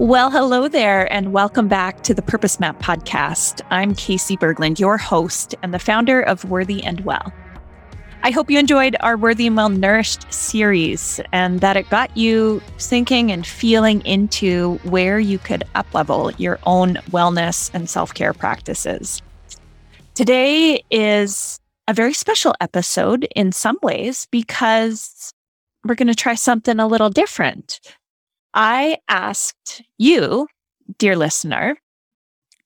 Well, hello there, and welcome back to the Purpose Map podcast. I'm Casey Berglund, your host and the founder of Worthy and Well. I hope you enjoyed our Worthy and Well Nourished series and that it got you thinking and feeling into where you could uplevel your own wellness and self care practices. Today is a very special episode in some ways because we're going to try something a little different. I asked you, dear listener,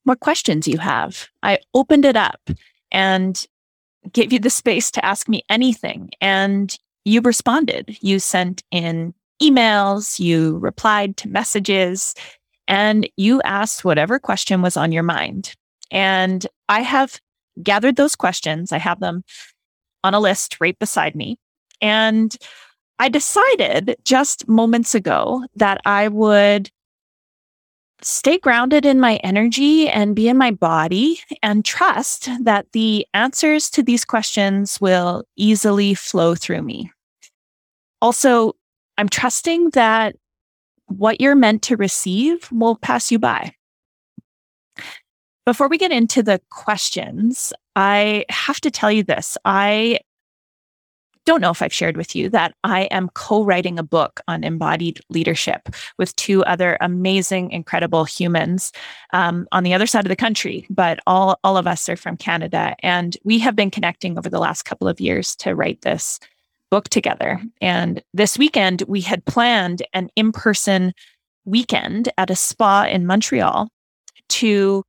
what questions you have. I opened it up and gave you the space to ask me anything. And you responded. You sent in emails, you replied to messages, and you asked whatever question was on your mind. And I have gathered those questions. I have them on a list right beside me. And I decided just moments ago that I would stay grounded in my energy and be in my body and trust that the answers to these questions will easily flow through me. Also, I'm trusting that what you're meant to receive will pass you by. Before we get into the questions, I have to tell you this. I don't know if I've shared with you that I am co writing a book on embodied leadership with two other amazing, incredible humans um, on the other side of the country, but all, all of us are from Canada. And we have been connecting over the last couple of years to write this book together. And this weekend, we had planned an in person weekend at a spa in Montreal to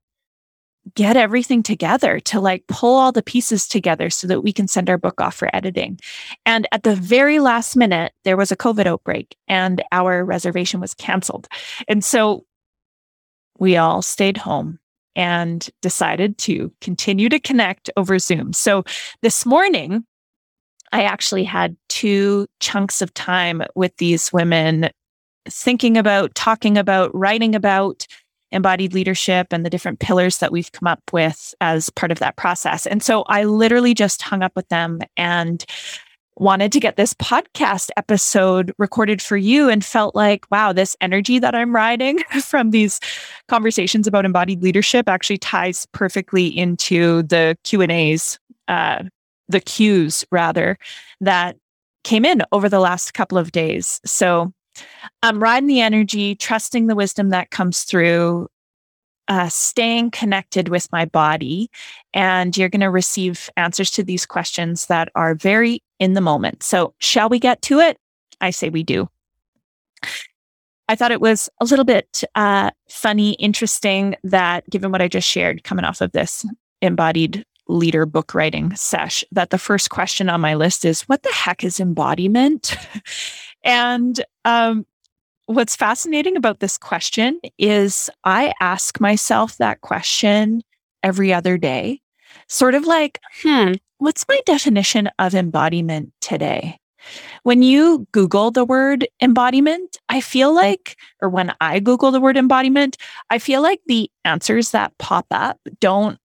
get everything together to like pull all the pieces together so that we can send our book off for editing. And at the very last minute, there was a COVID outbreak and our reservation was canceled. And so we all stayed home and decided to continue to connect over Zoom. So this morning, I actually had two chunks of time with these women thinking about, talking about, writing about, embodied leadership and the different pillars that we've come up with as part of that process. And so I literally just hung up with them and wanted to get this podcast episode recorded for you and felt like wow this energy that i'm riding from these conversations about embodied leadership actually ties perfectly into the q and a's uh, the cues rather that came in over the last couple of days so I'm riding the energy, trusting the wisdom that comes through, uh, staying connected with my body. And you're going to receive answers to these questions that are very in the moment. So, shall we get to it? I say we do. I thought it was a little bit uh, funny, interesting that given what I just shared coming off of this embodied leader book writing sesh, that the first question on my list is what the heck is embodiment? And um, what's fascinating about this question is I ask myself that question every other day, sort of like, hmm, what's my definition of embodiment today? When you Google the word embodiment, I feel like, or when I Google the word embodiment, I feel like the answers that pop up don't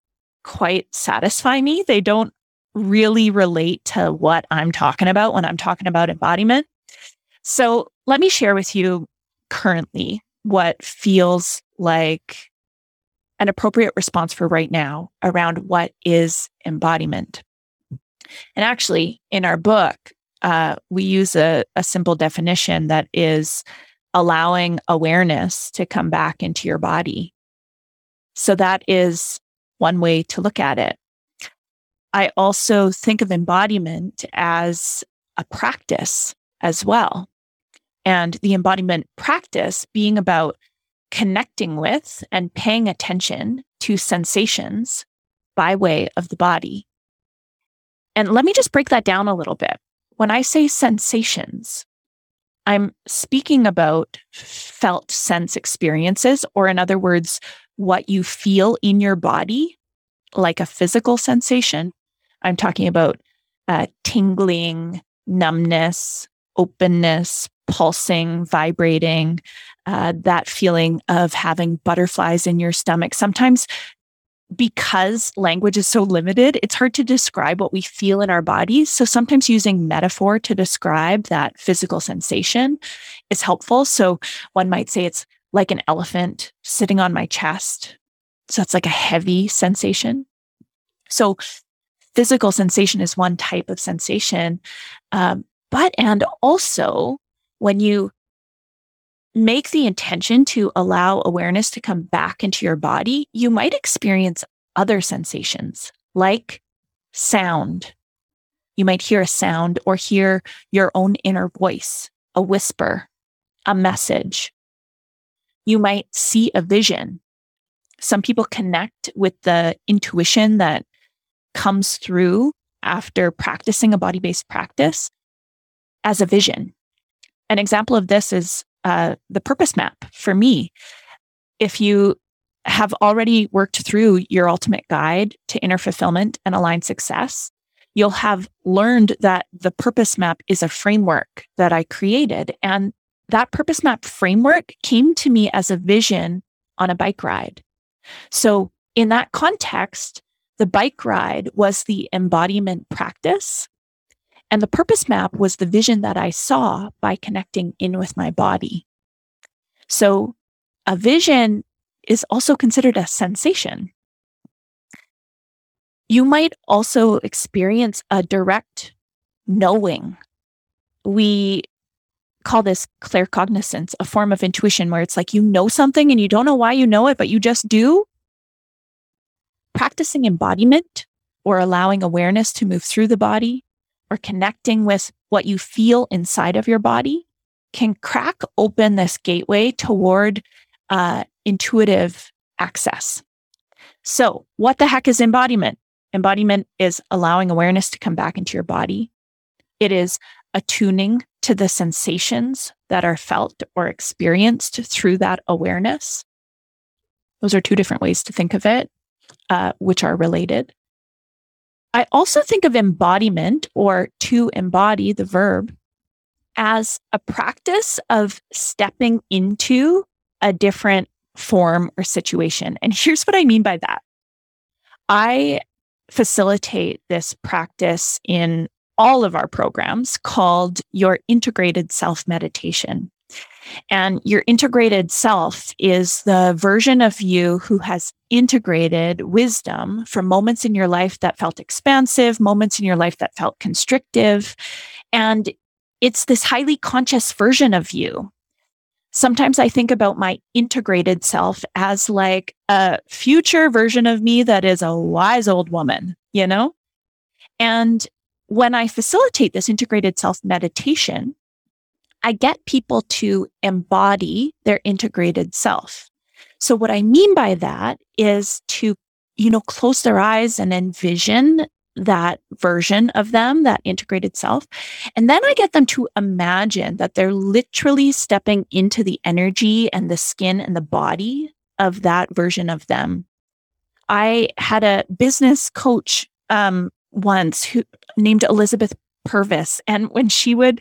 quite satisfy me. They don't really relate to what I'm talking about when I'm talking about embodiment. So let me share with you currently what feels like an appropriate response for right now around what is embodiment. And actually, in our book, uh, we use a, a simple definition that is allowing awareness to come back into your body. So that is one way to look at it. I also think of embodiment as a practice as well and the embodiment practice being about connecting with and paying attention to sensations by way of the body. And let me just break that down a little bit. When I say sensations, I'm speaking about felt sense experiences, or in other words, what you feel in your body, like a physical sensation. I'm talking about uh, tingling, numbness, openness, pulsing, vibrating, uh, that feeling of having butterflies in your stomach. Sometimes, because language is so limited, it's hard to describe what we feel in our bodies. So sometimes using metaphor to describe that physical sensation is helpful. So one might say it's like an elephant sitting on my chest. So it's like a heavy sensation. So physical sensation is one type of sensation. Um, but, and also when you make the intention to allow awareness to come back into your body, you might experience other sensations like sound. You might hear a sound or hear your own inner voice, a whisper, a message. You might see a vision. Some people connect with the intuition that comes through after practicing a body based practice as a vision. An example of this is uh, the purpose map for me. If you have already worked through your ultimate guide to inner fulfillment and aligned success, you'll have learned that the purpose map is a framework that I created. And that purpose map framework came to me as a vision on a bike ride. So, in that context, the bike ride was the embodiment practice. And the purpose map was the vision that I saw by connecting in with my body. So, a vision is also considered a sensation. You might also experience a direct knowing. We call this claircognizance, a form of intuition where it's like you know something and you don't know why you know it, but you just do. Practicing embodiment or allowing awareness to move through the body or connecting with what you feel inside of your body can crack open this gateway toward uh, intuitive access. So, what the heck is embodiment? Embodiment is allowing awareness to come back into your body. It is attuning to the sensations that are felt or experienced through that awareness. Those are two different ways to think of it, uh, which are related. I also think of embodiment or to embody the verb as a practice of stepping into a different form or situation. And here's what I mean by that I facilitate this practice in all of our programs called your integrated self meditation. And your integrated self is the version of you who has integrated wisdom from moments in your life that felt expansive, moments in your life that felt constrictive. And it's this highly conscious version of you. Sometimes I think about my integrated self as like a future version of me that is a wise old woman, you know? And when I facilitate this integrated self meditation, I get people to embody their integrated self. So what I mean by that is to, you know, close their eyes and envision that version of them, that integrated self. And then I get them to imagine that they're literally stepping into the energy and the skin and the body of that version of them. I had a business coach um, once who named Elizabeth Purvis. And when she would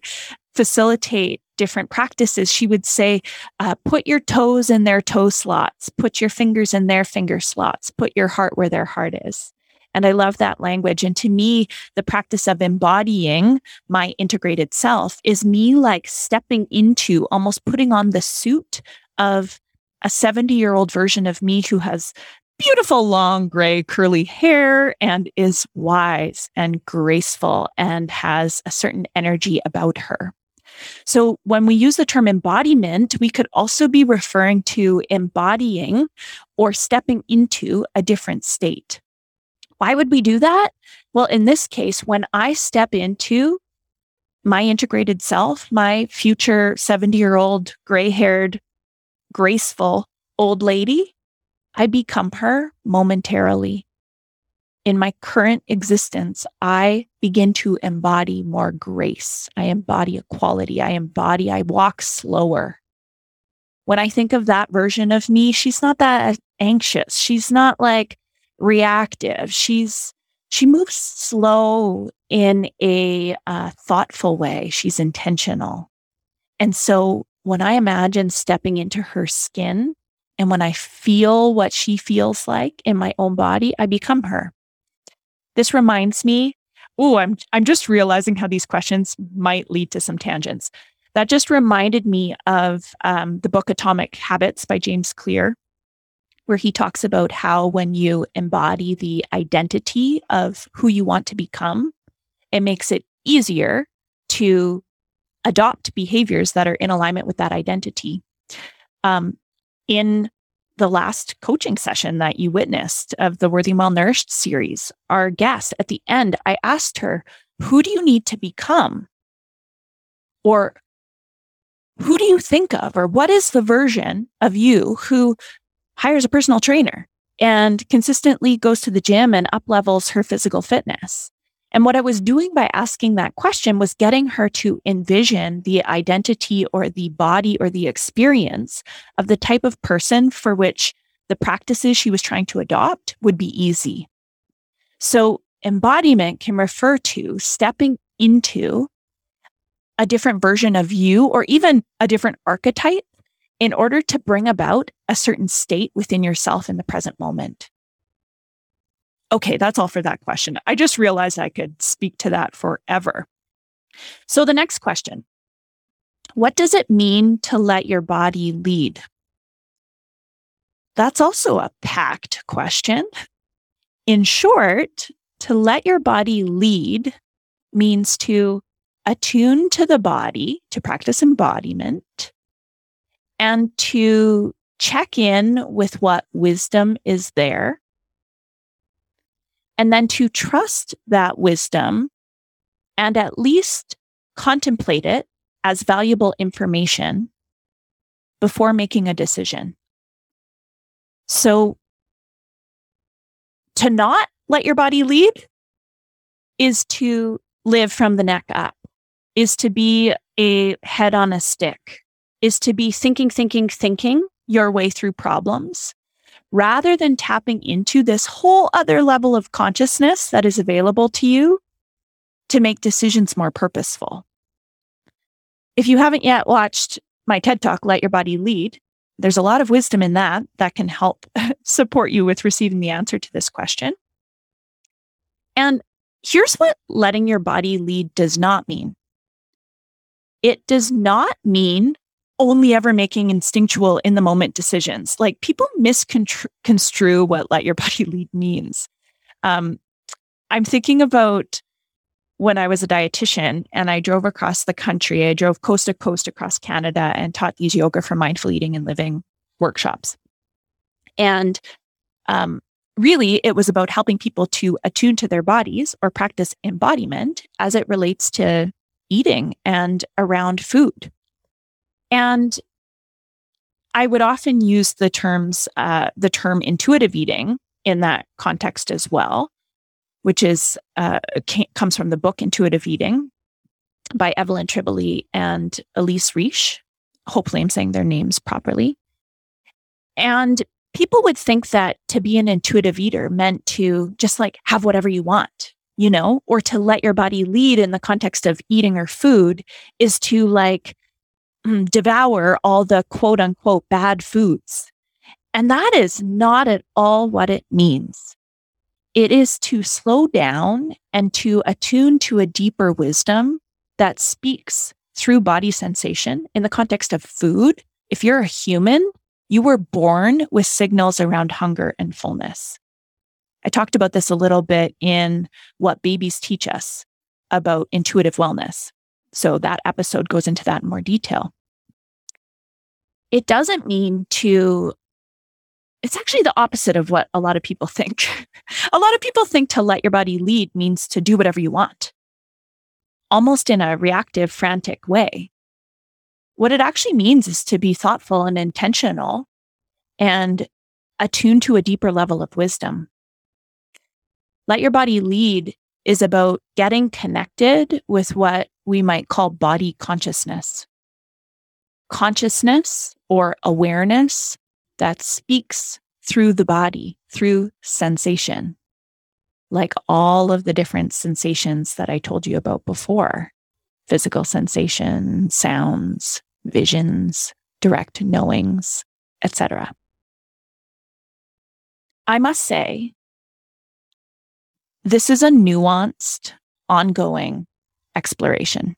facilitate different practices, she would say, uh, put your toes in their toe slots, put your fingers in their finger slots, put your heart where their heart is. And I love that language. And to me, the practice of embodying my integrated self is me like stepping into almost putting on the suit of a 70 year old version of me who has beautiful long gray curly hair and is wise and graceful and has a certain energy about her. So when we use the term embodiment, we could also be referring to embodying or stepping into a different state. Why would we do that? Well, in this case, when I step into my integrated self, my future 70 year old gray haired, graceful old lady, I become her momentarily in my current existence, I begin to embody more grace. I embody equality. I embody, I walk slower. When I think of that version of me, she's not that anxious. She's not like reactive. She's, she moves slow in a uh, thoughtful way. She's intentional. And so when I imagine stepping into her skin and when I feel what she feels like in my own body, I become her. This reminds me, oh, I'm I'm just realizing how these questions might lead to some tangents. that just reminded me of um, the book Atomic Habits by James Clear, where he talks about how when you embody the identity of who you want to become, it makes it easier to adopt behaviors that are in alignment with that identity. Um, in the last coaching session that you witnessed of the Worthy and Well Nourished series, our guest at the end, I asked her, Who do you need to become? Or who do you think of? Or what is the version of you who hires a personal trainer and consistently goes to the gym and up levels her physical fitness? And what I was doing by asking that question was getting her to envision the identity or the body or the experience of the type of person for which the practices she was trying to adopt would be easy. So embodiment can refer to stepping into a different version of you or even a different archetype in order to bring about a certain state within yourself in the present moment. Okay, that's all for that question. I just realized I could speak to that forever. So, the next question What does it mean to let your body lead? That's also a packed question. In short, to let your body lead means to attune to the body, to practice embodiment, and to check in with what wisdom is there and then to trust that wisdom and at least contemplate it as valuable information before making a decision. So, to not let your body lead is to live from the neck up, is to be a head on a stick, is to be thinking, thinking, thinking your way through problems, rather than tapping into this whole other level of consciousness that is available to you to make decisions more purposeful. If you haven't yet watched my TED Talk, Let Your Body Lead, there's a lot of wisdom in that that can help support you with receiving the answer to this question. And here's what letting your body lead does not mean it does not mean only ever making instinctual in the moment decisions. Like people misconstrue what let your body lead means. Um, I'm thinking about when I was a dietitian and I drove across the country. I drove coast to coast across Canada and taught these yoga for mindful eating and living workshops. And um, really, it was about helping people to attune to their bodies or practice embodiment as it relates to eating and around food. And I would often use the terms, uh, the term intuitive eating in that context as well, which is uh, comes from the book Intuitive Eating by Evelyn Tribole and Elyse Resch. Hopefully, I'm saying their names properly. And people would think that to be an intuitive eater meant to just like have whatever you want, you know, or to let your body lead in the context of eating or food is to like Mm, devour all the quote unquote bad foods. And that is not at all what it means. It is to slow down and to attune to a deeper wisdom that speaks through body sensation in the context of food. If you're a human, you were born with signals around hunger and fullness. I talked about this a little bit in what babies teach us about intuitive wellness. So that episode goes into that in more detail it doesn't mean to it's actually the opposite of what a lot of people think. a lot of people think to let your body lead means to do whatever you want, almost in a reactive, frantic way. What it actually means is to be thoughtful and intentional and attuned to a deeper level of wisdom. Let your body lead is about getting connected with what we might call body consciousness consciousness or awareness that speaks through the body, through sensation, like all of the different sensations that I told you about before physical sensation, sounds, visions, direct knowings, etc. I must say, this is a nuanced, ongoing exploration.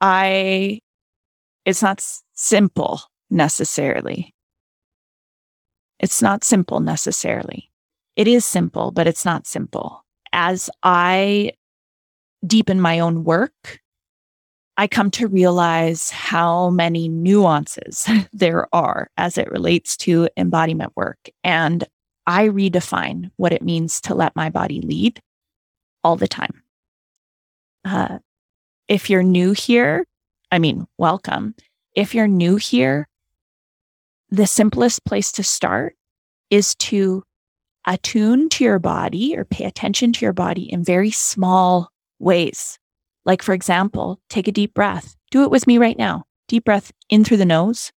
I, it's not simple necessarily. It's not simple necessarily. It is simple, but it's not simple. As I deepen my own work, I come to realize how many nuances there are as it relates to embodiment work. And I redefine what it means to let my body lead all the time. Uh, if you're new here, I mean, welcome. If you're new here, the simplest place to start is to attune to your body or pay attention to your body in very small ways. Like, for example, take a deep breath. Do it with me right now. Deep breath in through the nose.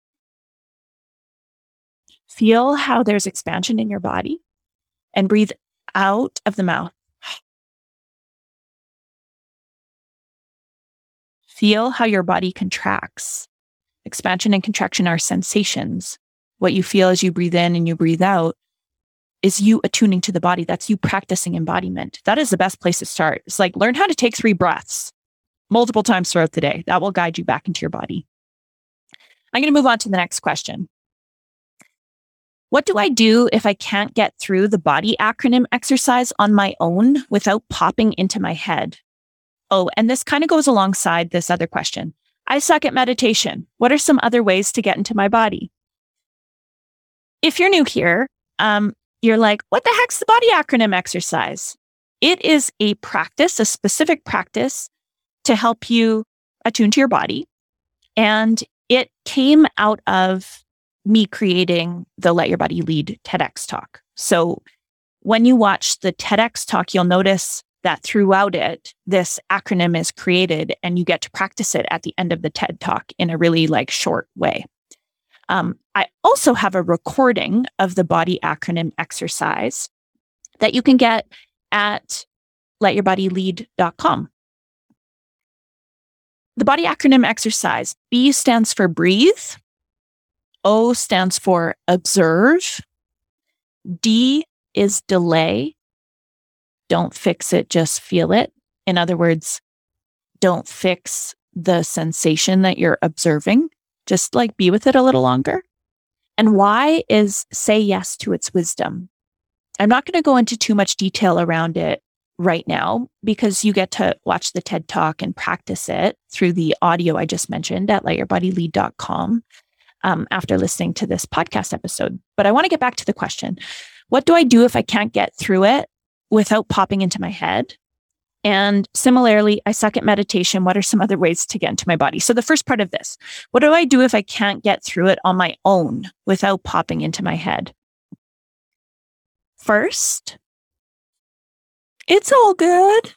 Feel how there's expansion in your body and breathe out of the mouth. Feel how your body contracts. Expansion and contraction are sensations. What you feel as you breathe in and you breathe out is you attuning to the body. That's you practicing embodiment. That is the best place to start. It's like learn how to take three breaths multiple times throughout the day. That will guide you back into your body. I'm going to move on to the next question. What do I do if I can't get through the body acronym exercise on my own without popping into my head? Oh, and this kind of goes alongside this other question. I suck at meditation. What are some other ways to get into my body? If you're new here, um, you're like, what the heck's the body acronym exercise? It is a practice, a specific practice to help you attune to your body. And it came out of me creating the Let Your Body Lead TEDx talk. So when you watch the TEDx talk, you'll notice that throughout it, this acronym is created and you get to practice it at the end of the TED talk in a really like short way. Um, I also have a recording of the body acronym exercise that you can get at letyourbodylead.com. The body acronym exercise B stands for breathe, O stands for observe, D is delay. Don't fix it, just feel it. In other words, don't fix the sensation that you're observing. Just like be with it a little longer. And Y is say yes to its wisdom. I'm not going to go into too much detail around it right now because you get to watch the TED Talk and practice it through the audio I just mentioned at letyourbodylead.com um, after listening to this podcast episode. But I want to get back to the question What do I do if I can't get through it without popping into my head? And similarly, I suck at meditation. What are some other ways to get into my body? So, the first part of this what do I do if I can't get through it on my own without popping into my head? First, it's all good.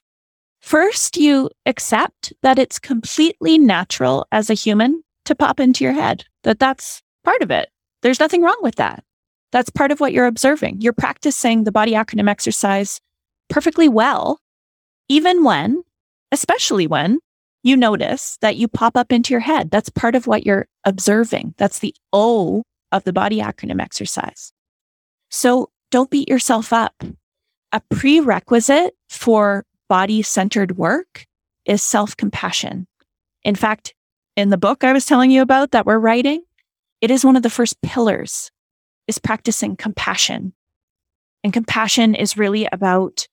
First, you accept that it's completely natural as a human to pop into your head, that that's part of it. There's nothing wrong with that. That's part of what you're observing. You're practicing the body acronym exercise perfectly well, even when, especially when you notice that you pop up into your head. That's part of what you're observing. That's the O of the body acronym exercise. So don't beat yourself up a prerequisite for body centered work is self compassion. In fact, in the book I was telling you about that we're writing, it is one of the first pillars is practicing compassion. And compassion is really about,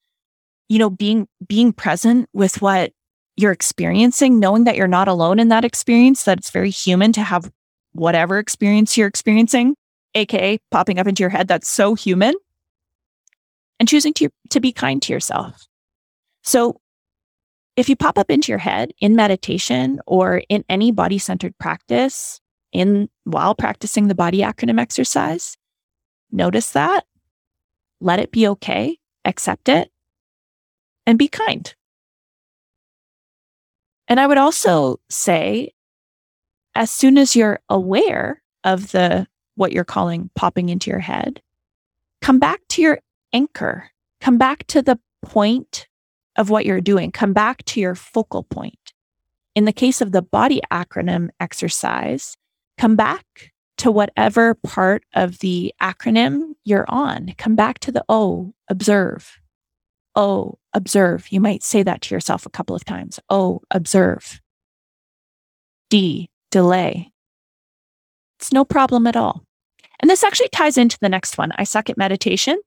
you know, being, being present with what you're experiencing, knowing that you're not alone in that experience, that it's very human to have whatever experience you're experiencing, AKA popping up into your head. That's so human and choosing to, to be kind to yourself. So if you pop up into your head in meditation or in any body centered practice in while practicing the body acronym exercise, notice that, let it be okay, accept it, and be kind. And I would also say, as soon as you're aware of the what you're calling popping into your head, come back to your anchor. Come back to the point of what you're doing. Come back to your focal point. In the case of the body acronym exercise, come back to whatever part of the acronym you're on. Come back to the O, observe. O, observe. You might say that to yourself a couple of times. O, observe. D, delay. It's no problem at all. And this actually ties into the next one. I suck at meditation.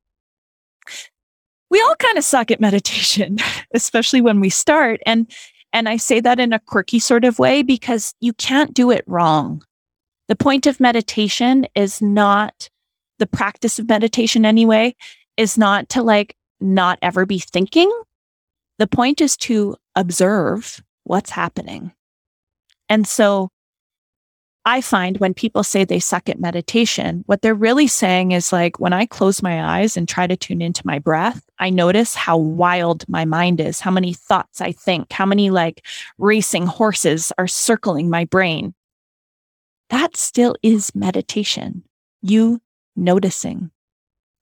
We all kind of suck at meditation, especially when we start. And and I say that in a quirky sort of way because you can't do it wrong. The point of meditation is not the practice of meditation anyway, is not to like not ever be thinking. The point is to observe what's happening. And so I find when people say they suck at meditation, what they're really saying is like, when I close my eyes and try to tune into my breath, I notice how wild my mind is, how many thoughts I think, how many like racing horses are circling my brain. That still is meditation. You noticing.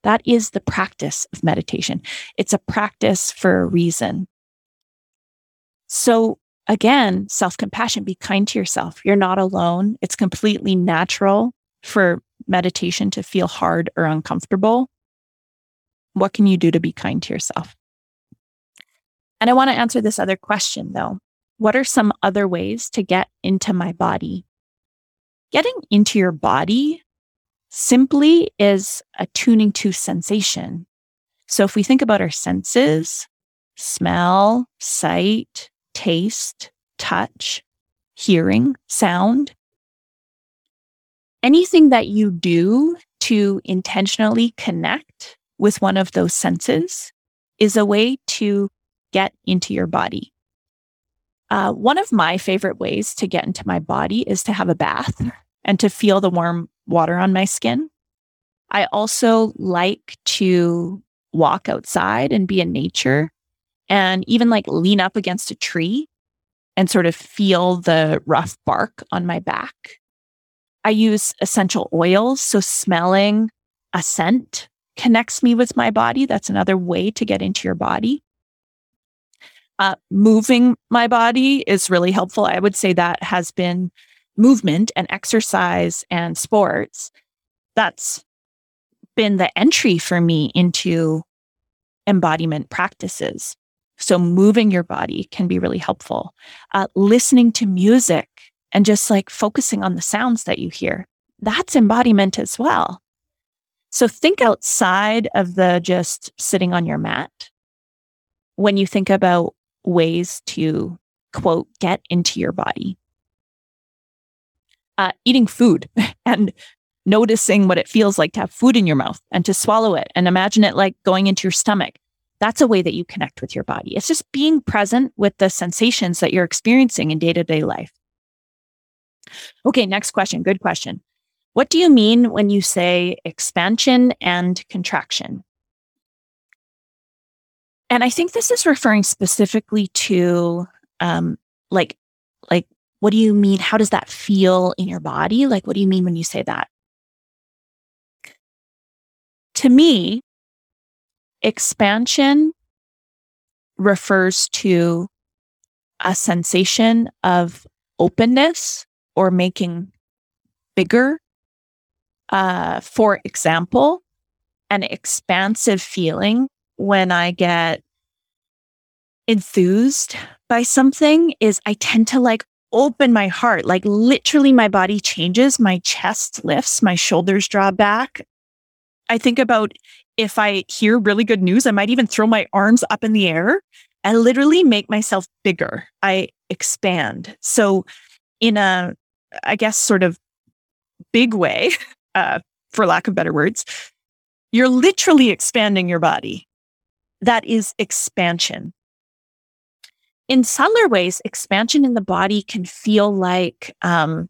That is the practice of meditation. It's a practice for a reason. So again, self compassion, be kind to yourself. You're not alone. It's completely natural for meditation to feel hard or uncomfortable. What can you do to be kind to yourself? And I want to answer this other question though. What are some other ways to get into my body? Getting into your body simply is attuning to sensation. So if we think about our senses, smell, sight, taste, touch, hearing, sound. Anything that you do to intentionally connect with one of those senses is a way to get into your body. Uh, one of my favorite ways to get into my body is to have a bath and to feel the warm water on my skin. I also like to walk outside and be in nature and even like lean up against a tree and sort of feel the rough bark on my back. I use essential oils. So smelling a scent connects me with my body. That's another way to get into your body. Uh, moving my body is really helpful. I would say that has been movement and exercise and sports. That's been the entry for me into embodiment practices. So moving your body can be really helpful. Uh, listening to music and just like focusing on the sounds that you hear, that's embodiment as well. So think outside of the just sitting on your mat when you think about ways to quote, get into your body. Uh, eating food and noticing what it feels like to have food in your mouth and to swallow it and imagine it like going into your stomach that's a way that you connect with your body. It's just being present with the sensations that you're experiencing in day to day life. Okay, next question. Good question. What do you mean when you say expansion and contraction? And I think this is referring specifically to um, like, like, what do you mean? How does that feel in your body? Like, what do you mean when you say that? To me, Expansion refers to a sensation of openness or making bigger. Uh, for example, an expansive feeling when I get enthused by something is I tend to like open my heart. Like literally, my body changes, my chest lifts, my shoulders draw back. I think about if I hear really good news, I might even throw my arms up in the air and literally make myself bigger. I expand. So, in a, I guess, sort of big way, uh, for lack of better words, you're literally expanding your body. That is expansion. In subtler ways, expansion in the body can feel like, um,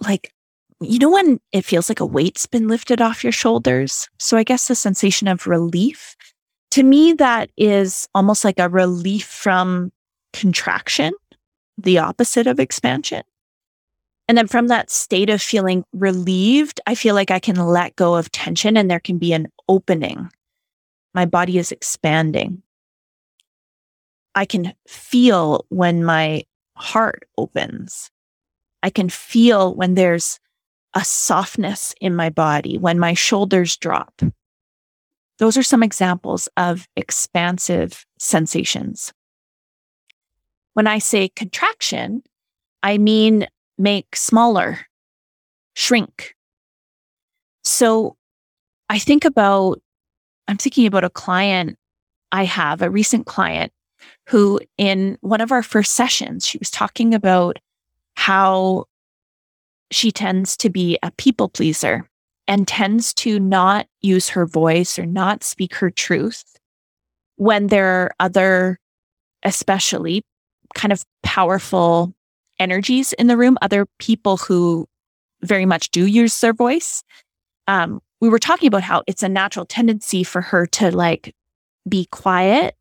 like you know when it feels like a weight's been lifted off your shoulders? So I guess the sensation of relief. To me, that is almost like a relief from contraction, the opposite of expansion. And then from that state of feeling relieved, I feel like I can let go of tension and there can be an opening. My body is expanding. I can feel when my heart opens. I can feel when there's a softness in my body when my shoulders drop. Those are some examples of expansive sensations. When I say contraction, I mean make smaller, shrink. So I think about, I'm thinking about a client I have, a recent client who, in one of our first sessions, she was talking about how she tends to be a people pleaser and tends to not use her voice or not speak her truth when there are other, especially kind of powerful energies in the room, other people who very much do use their voice. Um, we were talking about how it's a natural tendency for her to like be quiet,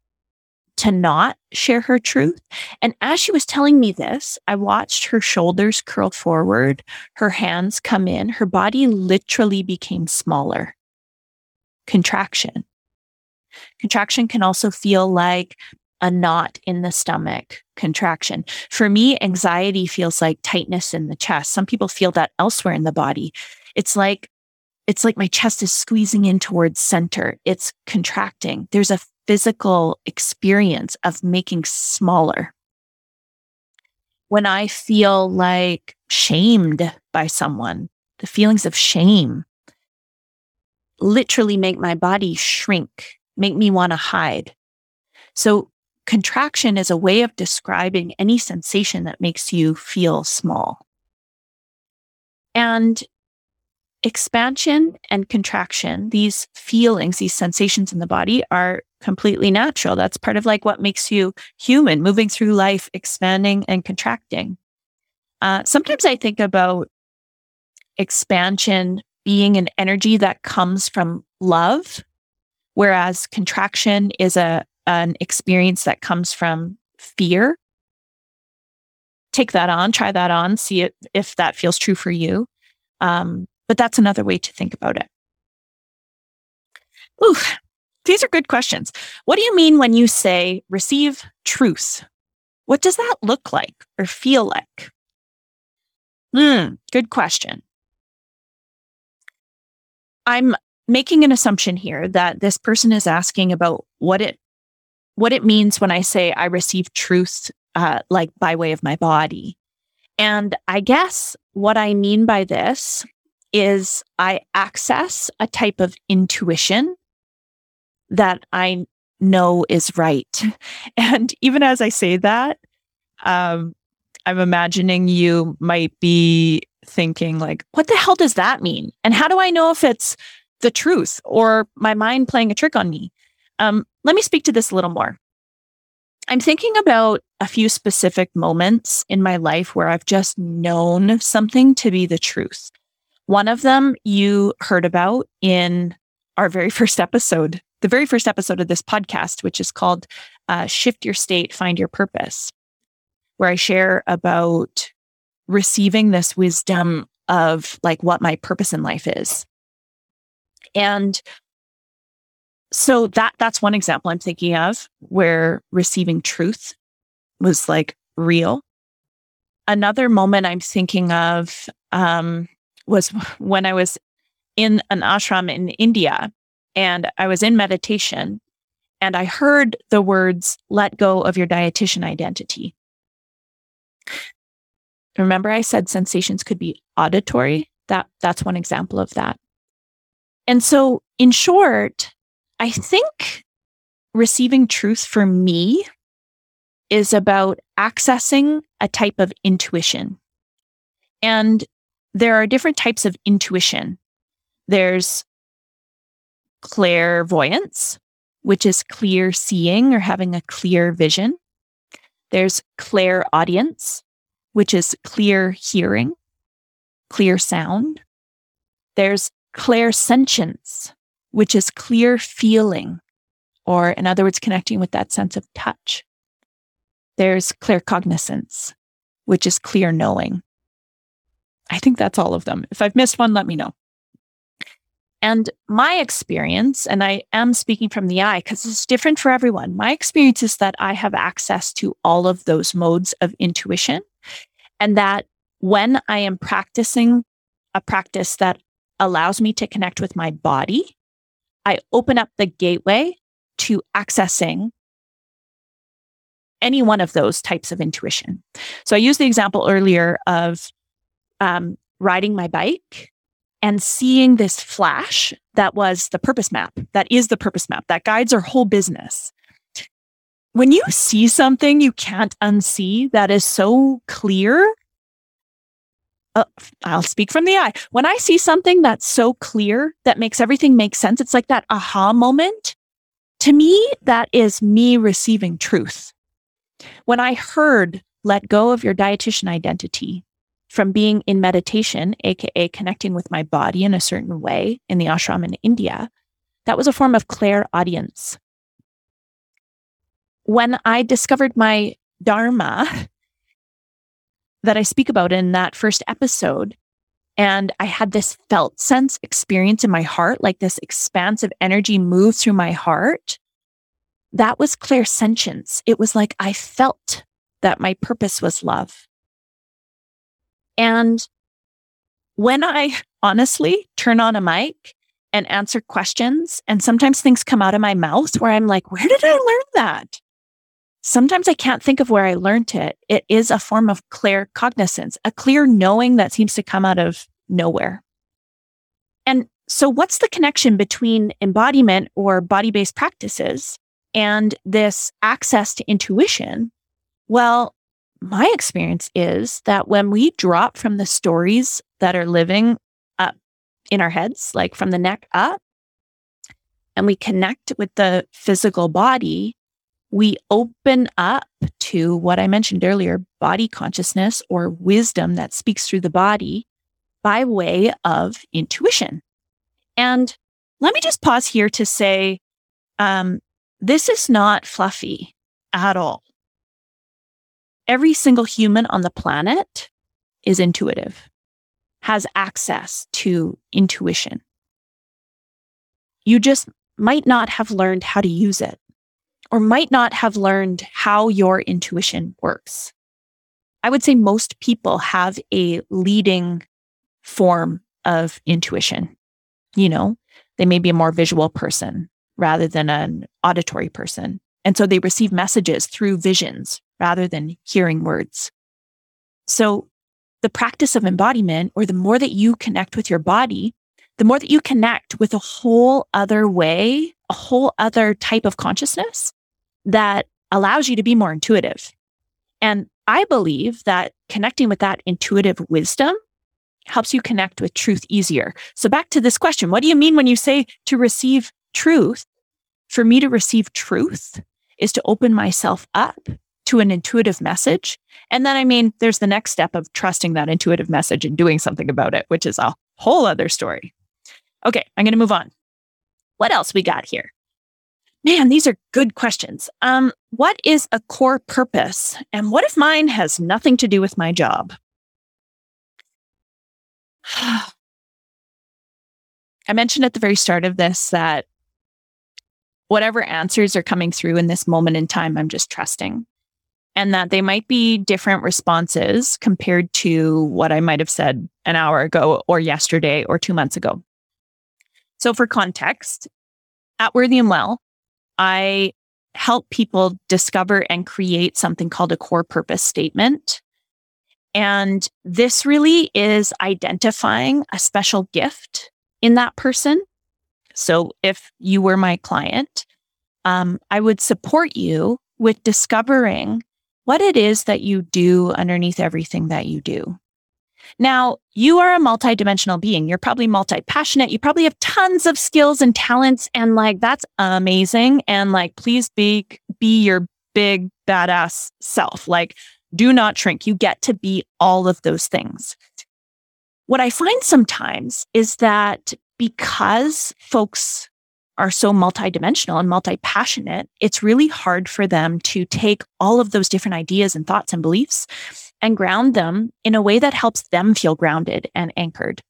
to not share her truth. And as she was telling me this, I watched her shoulders curl forward, her hands come in, her body literally became smaller. Contraction. Contraction can also feel like a knot in the stomach contraction. For me, anxiety feels like tightness in the chest. Some people feel that elsewhere in the body. It's like it's like my chest is squeezing in towards center. It's contracting. There's a physical experience of making smaller. When I feel like shamed by someone, the feelings of shame literally make my body shrink, make me want to hide. So contraction is a way of describing any sensation that makes you feel small. And expansion and contraction, these feelings, these sensations in the body are completely natural. That's part of like what makes you human, moving through life, expanding and contracting. Uh, sometimes I think about expansion being an energy that comes from love, whereas contraction is a an experience that comes from fear. Take that on, try that on, see it, if that feels true for you. Um, but that's another way to think about it. Ooh, these are good questions. What do you mean when you say receive truth? What does that look like or feel like? Hmm, good question. I'm making an assumption here that this person is asking about what it what it means when I say I receive truth, uh, like by way of my body. And I guess what I mean by this is I access a type of intuition that I know is right. And even as I say that, um, I'm imagining you might be thinking like, what the hell does that mean? And how do I know if it's the truth or my mind playing a trick on me? Um, let me speak to this a little more. I'm thinking about a few specific moments in my life where I've just known something to be the truth. One of them you heard about in our very first episode, the very first episode of this podcast, which is called uh, Shift Your State, Find Your Purpose, where I share about receiving this wisdom of like what my purpose in life is. And so that that's one example I'm thinking of where receiving truth was like real. Another moment I'm thinking of um, was when I was in an ashram in India and I was in meditation and I heard the words, let go of your dietitian identity. Remember, I said sensations could be auditory. That, that's one example of that. And so, in short, I think receiving truth for me is about accessing a type of intuition. And there are different types of intuition. There's clairvoyance, which is clear seeing or having a clear vision. There's clairaudience, which is clear hearing, clear sound. There's clairsentience, which is clear feeling, or in other words, connecting with that sense of touch. There's claircognizance, which is clear knowing. I think that's all of them. If I've missed one, let me know. And my experience, and I am speaking from the eye because it's different for everyone. My experience is that I have access to all of those modes of intuition, and that when I am practicing a practice that allows me to connect with my body, I open up the gateway to accessing any one of those types of intuition. So I used the example earlier of um, riding my bike and seeing this flash that was the purpose map. That is the purpose map that guides our whole business. When you see something you can't unsee that is so clear, uh, I'll speak from the eye. When I see something that's so clear that makes everything make sense, it's like that aha moment. To me, that is me receiving truth. When I heard let go of your dietitian identity from being in meditation, AKA connecting with my body in a certain way in the ashram in India, that was a form of clairaudience. When I discovered my Dharma that I speak about in that first episode, and I had this felt sense experience in my heart, like this expansive energy moved through my heart. That was clairsentience. It was like I felt that my purpose was love. And when I honestly turn on a mic and answer questions, and sometimes things come out of my mouth where I'm like, where did I learn that? Sometimes I can't think of where I learned it. It is a form of clear cognizance, a clear knowing that seems to come out of nowhere. And so, what's the connection between embodiment or body based practices and this access to intuition? Well, my experience is that when we drop from the stories that are living up in our heads, like from the neck up, and we connect with the physical body, we open up to what I mentioned earlier body consciousness or wisdom that speaks through the body by way of intuition. And let me just pause here to say um, this is not fluffy at all. Every single human on the planet is intuitive, has access to intuition. You just might not have learned how to use it or might not have learned how your intuition works. I would say most people have a leading form of intuition. You know, they may be a more visual person rather than an auditory person. And so they receive messages through visions rather than hearing words. So the practice of embodiment, or the more that you connect with your body, the more that you connect with a whole other way, a whole other type of consciousness that allows you to be more intuitive. And I believe that connecting with that intuitive wisdom helps you connect with truth easier. So back to this question, what do you mean when you say to receive truth? For me to receive truth is to open myself up to an intuitive message. And then, I mean, there's the next step of trusting that intuitive message and doing something about it, which is a whole other story. Okay, I'm going to move on. What else we got here? Man, these are good questions. Um, what is a core purpose? And what if mine has nothing to do with my job? I mentioned at the very start of this that whatever answers are coming through in this moment in time, I'm just trusting. And that they might be different responses compared to what I might have said an hour ago or yesterday or two months ago. So, for context, at Worthy and Well, I help people discover and create something called a core purpose statement. And this really is identifying a special gift in that person. So if you were my client, um, I would support you with discovering what it is that you do underneath everything that you do. Now, you are a multidimensional being. You're probably multi passionate. You probably have tons of skills and talents. And like, that's amazing. And like, please be, be your big badass self. Like, do not shrink. You get to be all of those things. What I find sometimes is that because folks are so multidimensional and multi passionate, it's really hard for them to take all of those different ideas and thoughts and beliefs and ground them in a way that helps them feel grounded and anchored.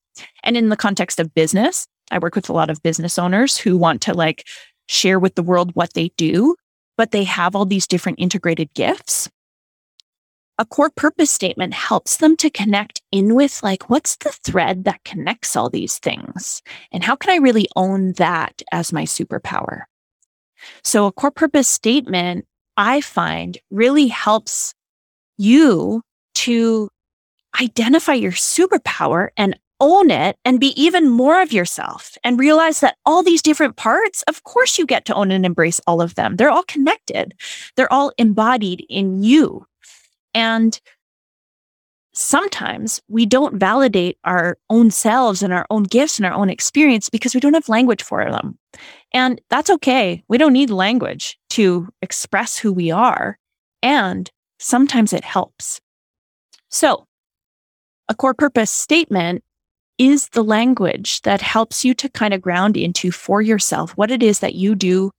And in the context of business, I work with a lot of business owners who want to like share with the world what they do, but they have all these different integrated gifts. A core purpose statement helps them to connect in with like, what's the thread that connects all these things? And how can I really own that as my superpower? So a core purpose statement I find really helps you to identify your superpower and own it and be even more of yourself and realize that all these different parts, of course, you get to own and embrace all of them. They're all connected, they're all embodied in you. And sometimes we don't validate our own selves and our own gifts and our own experience because we don't have language for them. And that's okay. We don't need language to express who we are. And sometimes it helps. So, a core purpose statement is the language that helps you to kind of ground into for yourself what it is that you do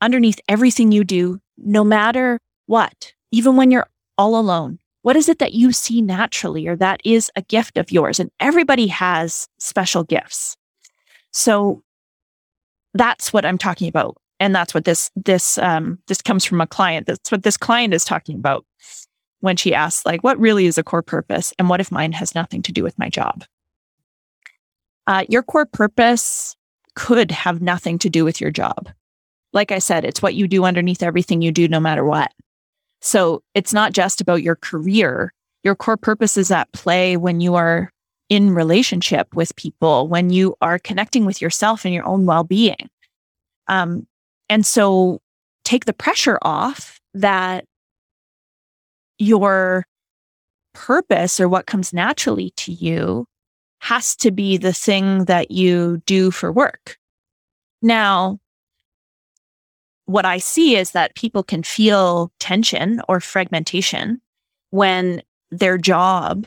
underneath everything you do, no matter what, even when you're all alone. What is it that you see naturally or that is a gift of yours? And everybody has special gifts. So that's what I'm talking about. And that's what this, this, um, this comes from a client. That's what this client is talking about when she asks, like, what really is a core purpose? And what if mine has nothing to do with my job? Uh, your core purpose could have nothing to do with your job. Like I said, it's what you do underneath everything you do, no matter what. So it's not just about your career. Your core purpose is at play when you are in relationship with people, when you are connecting with yourself and your own well being. Um, and so take the pressure off that your purpose or what comes naturally to you has to be the thing that you do for work. Now, what I see is that people can feel tension or fragmentation when their job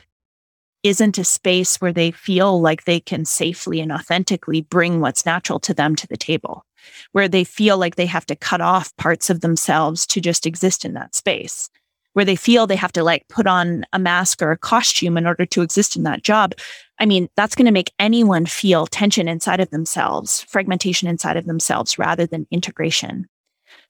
isn't a space where they feel like they can safely and authentically bring what's natural to them to the table, where they feel like they have to cut off parts of themselves to just exist in that space, where they feel they have to like put on a mask or a costume in order to exist in that job. I mean, that's going to make anyone feel tension inside of themselves, fragmentation inside of themselves rather than integration.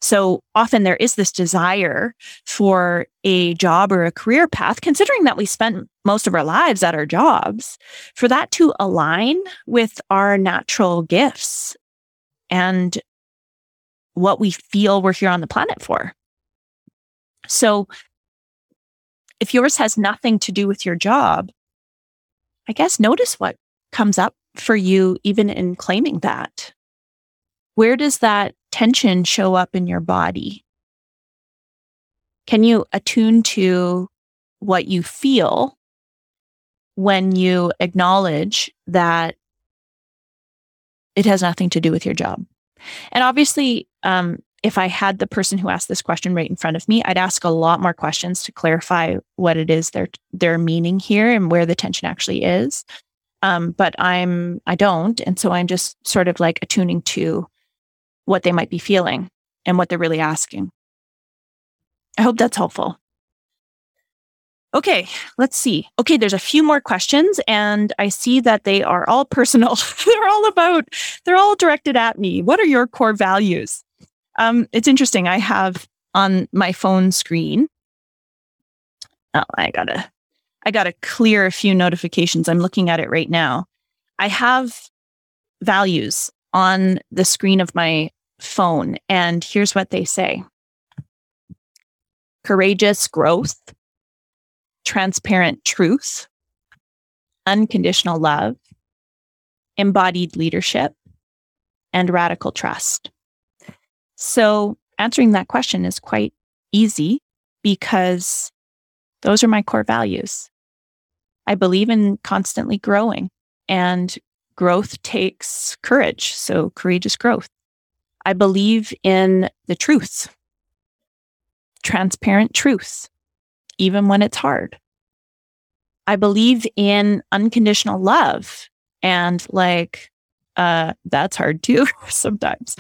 So often there is this desire for a job or a career path, considering that we spent most of our lives at our jobs, for that to align with our natural gifts and what we feel we're here on the planet for. So if yours has nothing to do with your job, I guess notice what comes up for you, even in claiming that. Where does that tension show up in your body? Can you attune to what you feel when you acknowledge that it has nothing to do with your job? And obviously, um, if I had the person who asked this question right in front of me, I'd ask a lot more questions to clarify what it is they're they're meaning here and where the tension actually is. Um, but I'm I don't, and so I'm just sort of like attuning to what they might be feeling and what they're really asking. I hope that's helpful. Okay, let's see. Okay, there's a few more questions, and I see that they are all personal. they're all about, they're all directed at me. What are your core values? Um, it's interesting. I have on my phone screen. Oh, I gotta, I gotta clear a few notifications. I'm looking at it right now. I have values on the screen of my phone. And here's what they say courageous growth, transparent truth, unconditional love, embodied leadership, and radical trust. So, answering that question is quite easy because those are my core values. I believe in constantly growing, and growth takes courage. So, courageous growth. I believe in the truth, transparent truth, even when it's hard. I believe in unconditional love and like, uh, that's hard too sometimes.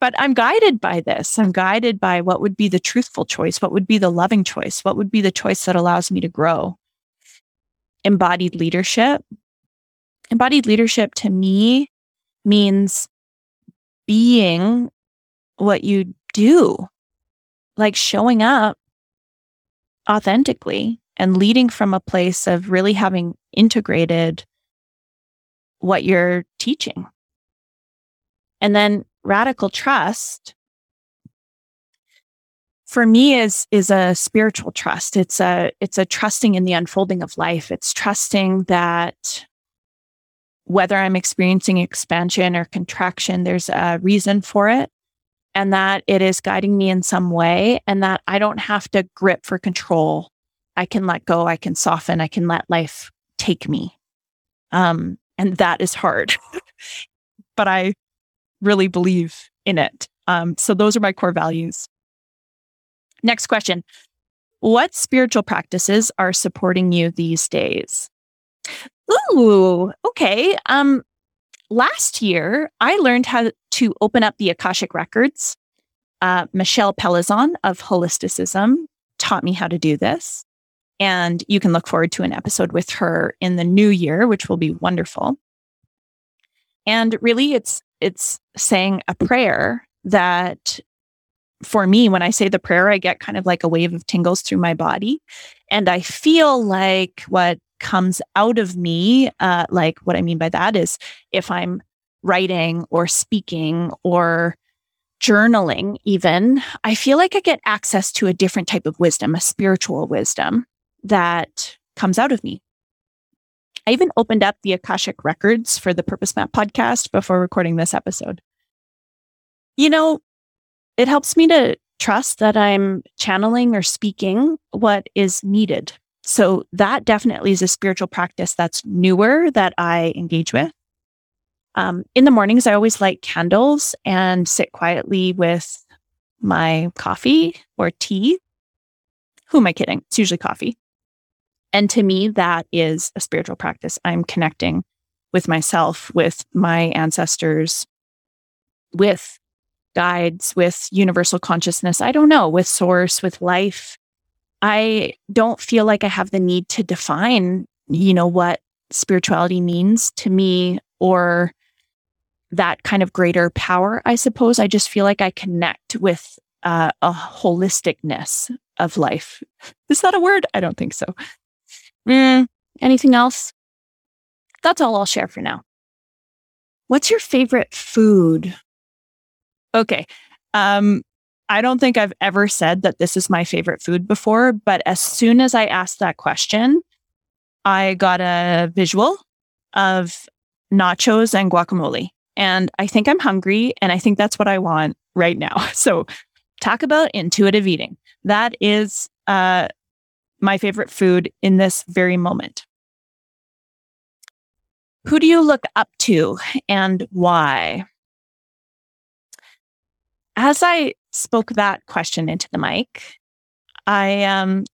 But I'm guided by this. I'm guided by what would be the truthful choice, what would be the loving choice, what would be the choice that allows me to grow. Embodied leadership. Embodied leadership to me means being what you do, like showing up authentically and leading from a place of really having integrated what you're teaching. And then radical trust for me is is a spiritual trust. It's a it's a trusting in the unfolding of life. It's trusting that whether I'm experiencing expansion or contraction, there's a reason for it and that it is guiding me in some way and that I don't have to grip for control. I can let go, I can soften, I can let life take me. Um, and that is hard, but I really believe in it. Um, so those are my core values. Next question. What spiritual practices are supporting you these days? Ooh, okay. Um, last year, I learned how to open up the Akashic Records. Uh, Michelle Pellizzon of Holisticism taught me how to do this. And you can look forward to an episode with her in the new year, which will be wonderful. And really, it's it's saying a prayer that for me, when I say the prayer, I get kind of like a wave of tingles through my body. And I feel like what comes out of me, uh, like what I mean by that is if I'm writing or speaking or journaling, even, I feel like I get access to a different type of wisdom, a spiritual wisdom that comes out of me. I even opened up the Akashic records for the Purpose Map podcast before recording this episode. You know, it helps me to trust that I'm channeling or speaking what is needed. So that definitely is a spiritual practice that's newer that I engage with. Um, in the mornings, I always light candles and sit quietly with my coffee or tea. Who am I kidding? It's usually coffee. And to me, that is a spiritual practice. I'm connecting with myself, with my ancestors, with guides, with universal consciousness. I don't know, with source, with life. I don't feel like I have the need to define, you know, what spirituality means to me or that kind of greater power, I suppose. I just feel like I connect with uh, a holisticness of life. Is that a word? I don't think so. Mm, anything else? That's all I'll share for now. What's your favorite food? Okay. Um, I don't think I've ever said that this is my favorite food before, but as soon as I asked that question, I got a visual of nachos and guacamole. And I think I'm hungry and I think that's what I want right now. So talk about intuitive eating. That is uh, my favorite food in this very moment. Who do you look up to and why? As I spoke that question into the mic, I um,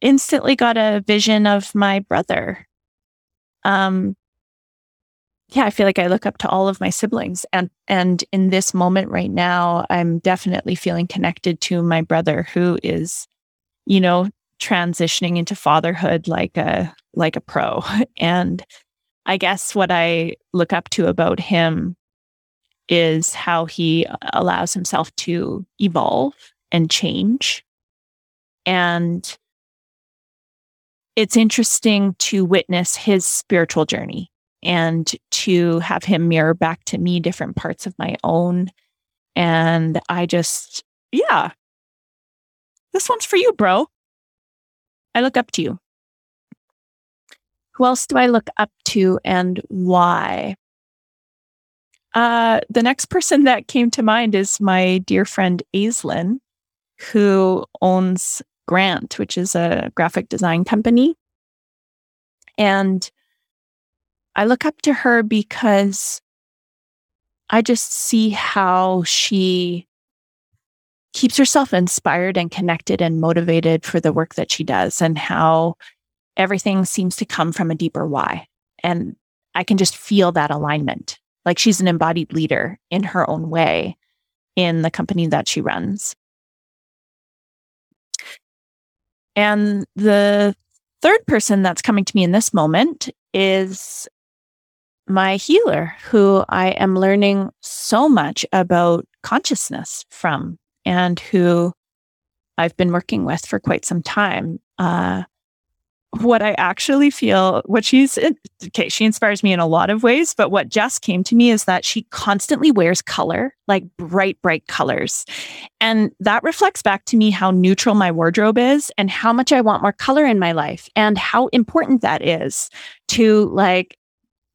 instantly got a vision of my brother. Um, yeah, I feel like I look up to all of my siblings, and and in this moment right now, I'm definitely feeling connected to my brother, who is, you know, transitioning into fatherhood like a like a pro. And I guess what I look up to about him is how he uh, allows himself to evolve and change. And it's interesting to witness his spiritual journey and to have him mirror back to me different parts of my own. And I just, yeah, this one's for you, bro. I look up to you. Who else do I look up to and why? Uh, the next person that came to mind is my dear friend Aislinn, who owns Grant, which is a graphic design company. And I look up to her because I just see how she keeps herself inspired and connected and motivated for the work that she does and how everything seems to come from a deeper why. And I can just feel that alignment. Like she's an embodied leader in her own way in the company that she runs. And the third person that's coming to me in this moment is my healer, who I am learning so much about consciousness from and who I've been working with for quite some time. Uh, what I actually feel, what she's okay, she inspires me in a lot of ways, but what just came to me is that she constantly wears color, like bright, bright colors. And that reflects back to me how neutral my wardrobe is and how much I want more color in my life and how important that is to like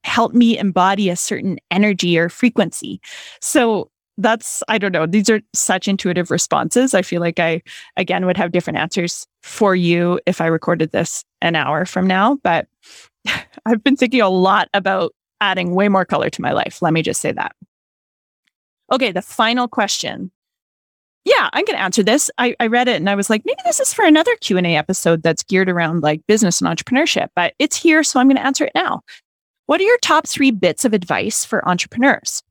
help me embody a certain energy or frequency. So that's I don't know. These are such intuitive responses. I feel like I again would have different answers for you if I recorded this an hour from now, but I've been thinking a lot about adding way more color to my life. Let me just say that. Okay, the final question. Yeah, I'm going to answer this. I, I read it and I was like, maybe this is for another Q&A episode that's geared around like business and entrepreneurship, but it's here, so I'm going to answer it now. What are your top three bits of advice for entrepreneurs?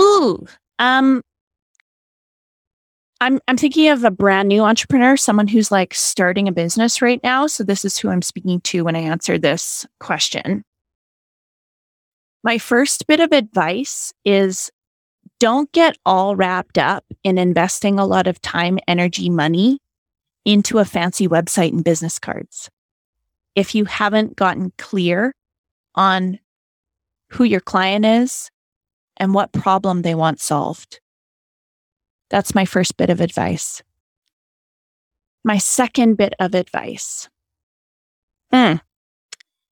Ooh, um, I'm I'm thinking of a brand new entrepreneur, someone who's like starting a business right now. So this is who I'm speaking to when I answer this question. My first bit of advice is don't get all wrapped up in investing a lot of time, energy, money into a fancy website and business cards. If you haven't gotten clear on who your client is, and what problem they want solved. That's my first bit of advice. My second bit of advice. Mm.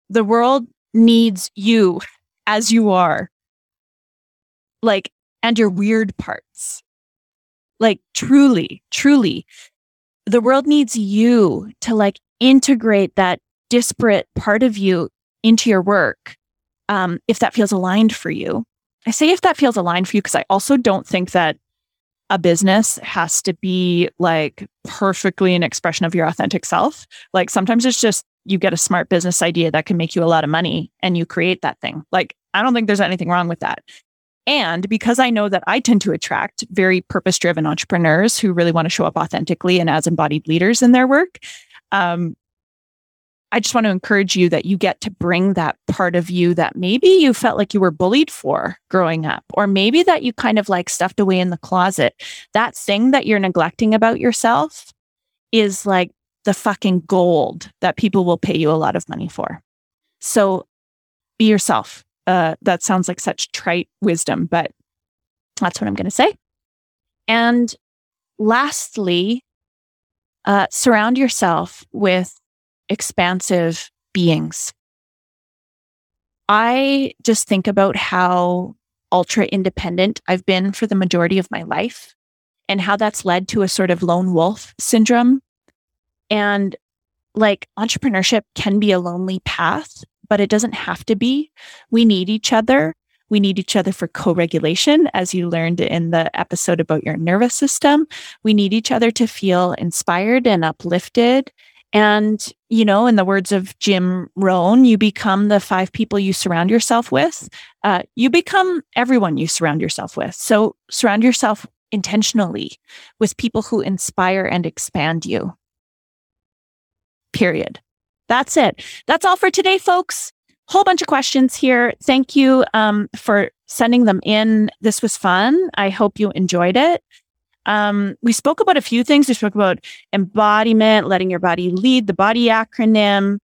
The world needs you as you are. Like, and your weird parts. Like, truly, truly, the world needs you to like integrate that disparate part of you into your work um, if that feels aligned for you. I say if that feels aligned for you, because I also don't think that a business has to be like perfectly an expression of your authentic self. Like sometimes it's just you get a smart business idea that can make you a lot of money and you create that thing. Like I don't think there's anything wrong with that. And because I know that I tend to attract very purpose driven entrepreneurs who really want to show up authentically and as embodied leaders in their work, um, I just want to encourage you that you get to bring that part of you that maybe you felt like you were bullied for growing up, or maybe that you kind of like stuffed away in the closet. That thing that you're neglecting about yourself is like the fucking gold that people will pay you a lot of money for. So be yourself. Uh, that sounds like such trite wisdom, but that's what I'm going to say. And lastly, uh, surround yourself with expansive beings. I just think about how ultra independent I've been for the majority of my life and how that's led to a sort of lone wolf syndrome. And like entrepreneurship can be a lonely path, but it doesn't have to be. We need each other. We need each other for co regulation, as you learned in the episode about your nervous system. We need each other to feel inspired and uplifted and, you know, in the words of Jim Rohn, you become the five people you surround yourself with. Uh, you become everyone you surround yourself with. So surround yourself intentionally with people who inspire and expand you. Period. That's it. That's all for today, folks. Whole bunch of questions here. Thank you um, for sending them in. This was fun. I hope you enjoyed it. Um, we spoke about a few things. We spoke about embodiment, letting your body lead, the body acronym,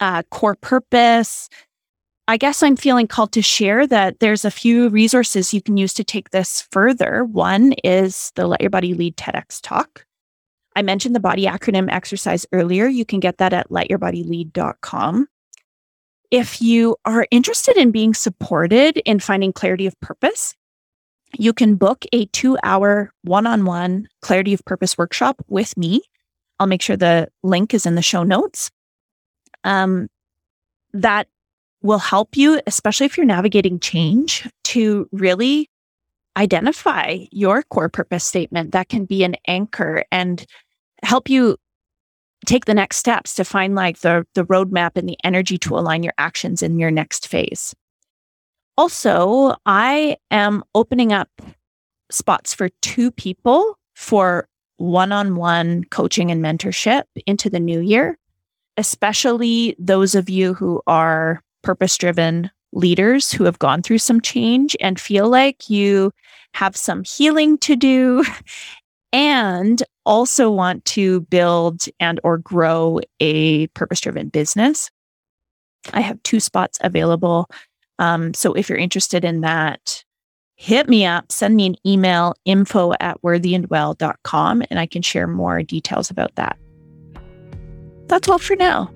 uh, core purpose. I guess I'm feeling called to share that there's a few resources you can use to take this further. One is the Let Your Body Lead TEDx talk. I mentioned the body acronym exercise earlier. You can get that at letyourbodylead.com. If you are interested in being supported in finding clarity of purpose, you can book a two hour one on one clarity of purpose workshop with me. I'll make sure the link is in the show notes. Um, that will help you, especially if you're navigating change, to really identify your core purpose statement that can be an anchor and help you take the next steps to find like the the roadmap and the energy to align your actions in your next phase. Also, I am opening up spots for two people for one on one coaching and mentorship into the new year, especially those of you who are purpose driven leaders who have gone through some change and feel like you have some healing to do and also want to build and or grow a purpose driven business. I have two spots available um, so if you're interested in that hit me up send me an email info at worthyandwell.com and i can share more details about that that's all for now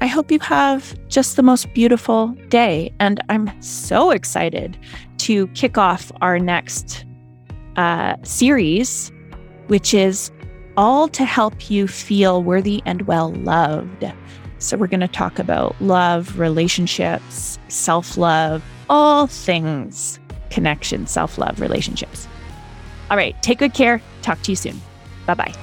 I hope you have just the most beautiful day. And I'm so excited to kick off our next uh, series, which is all to help you feel worthy and well loved. So, we're going to talk about love, relationships, self love, all things connection, self love, relationships. All right, take good care. Talk to you soon. Bye bye.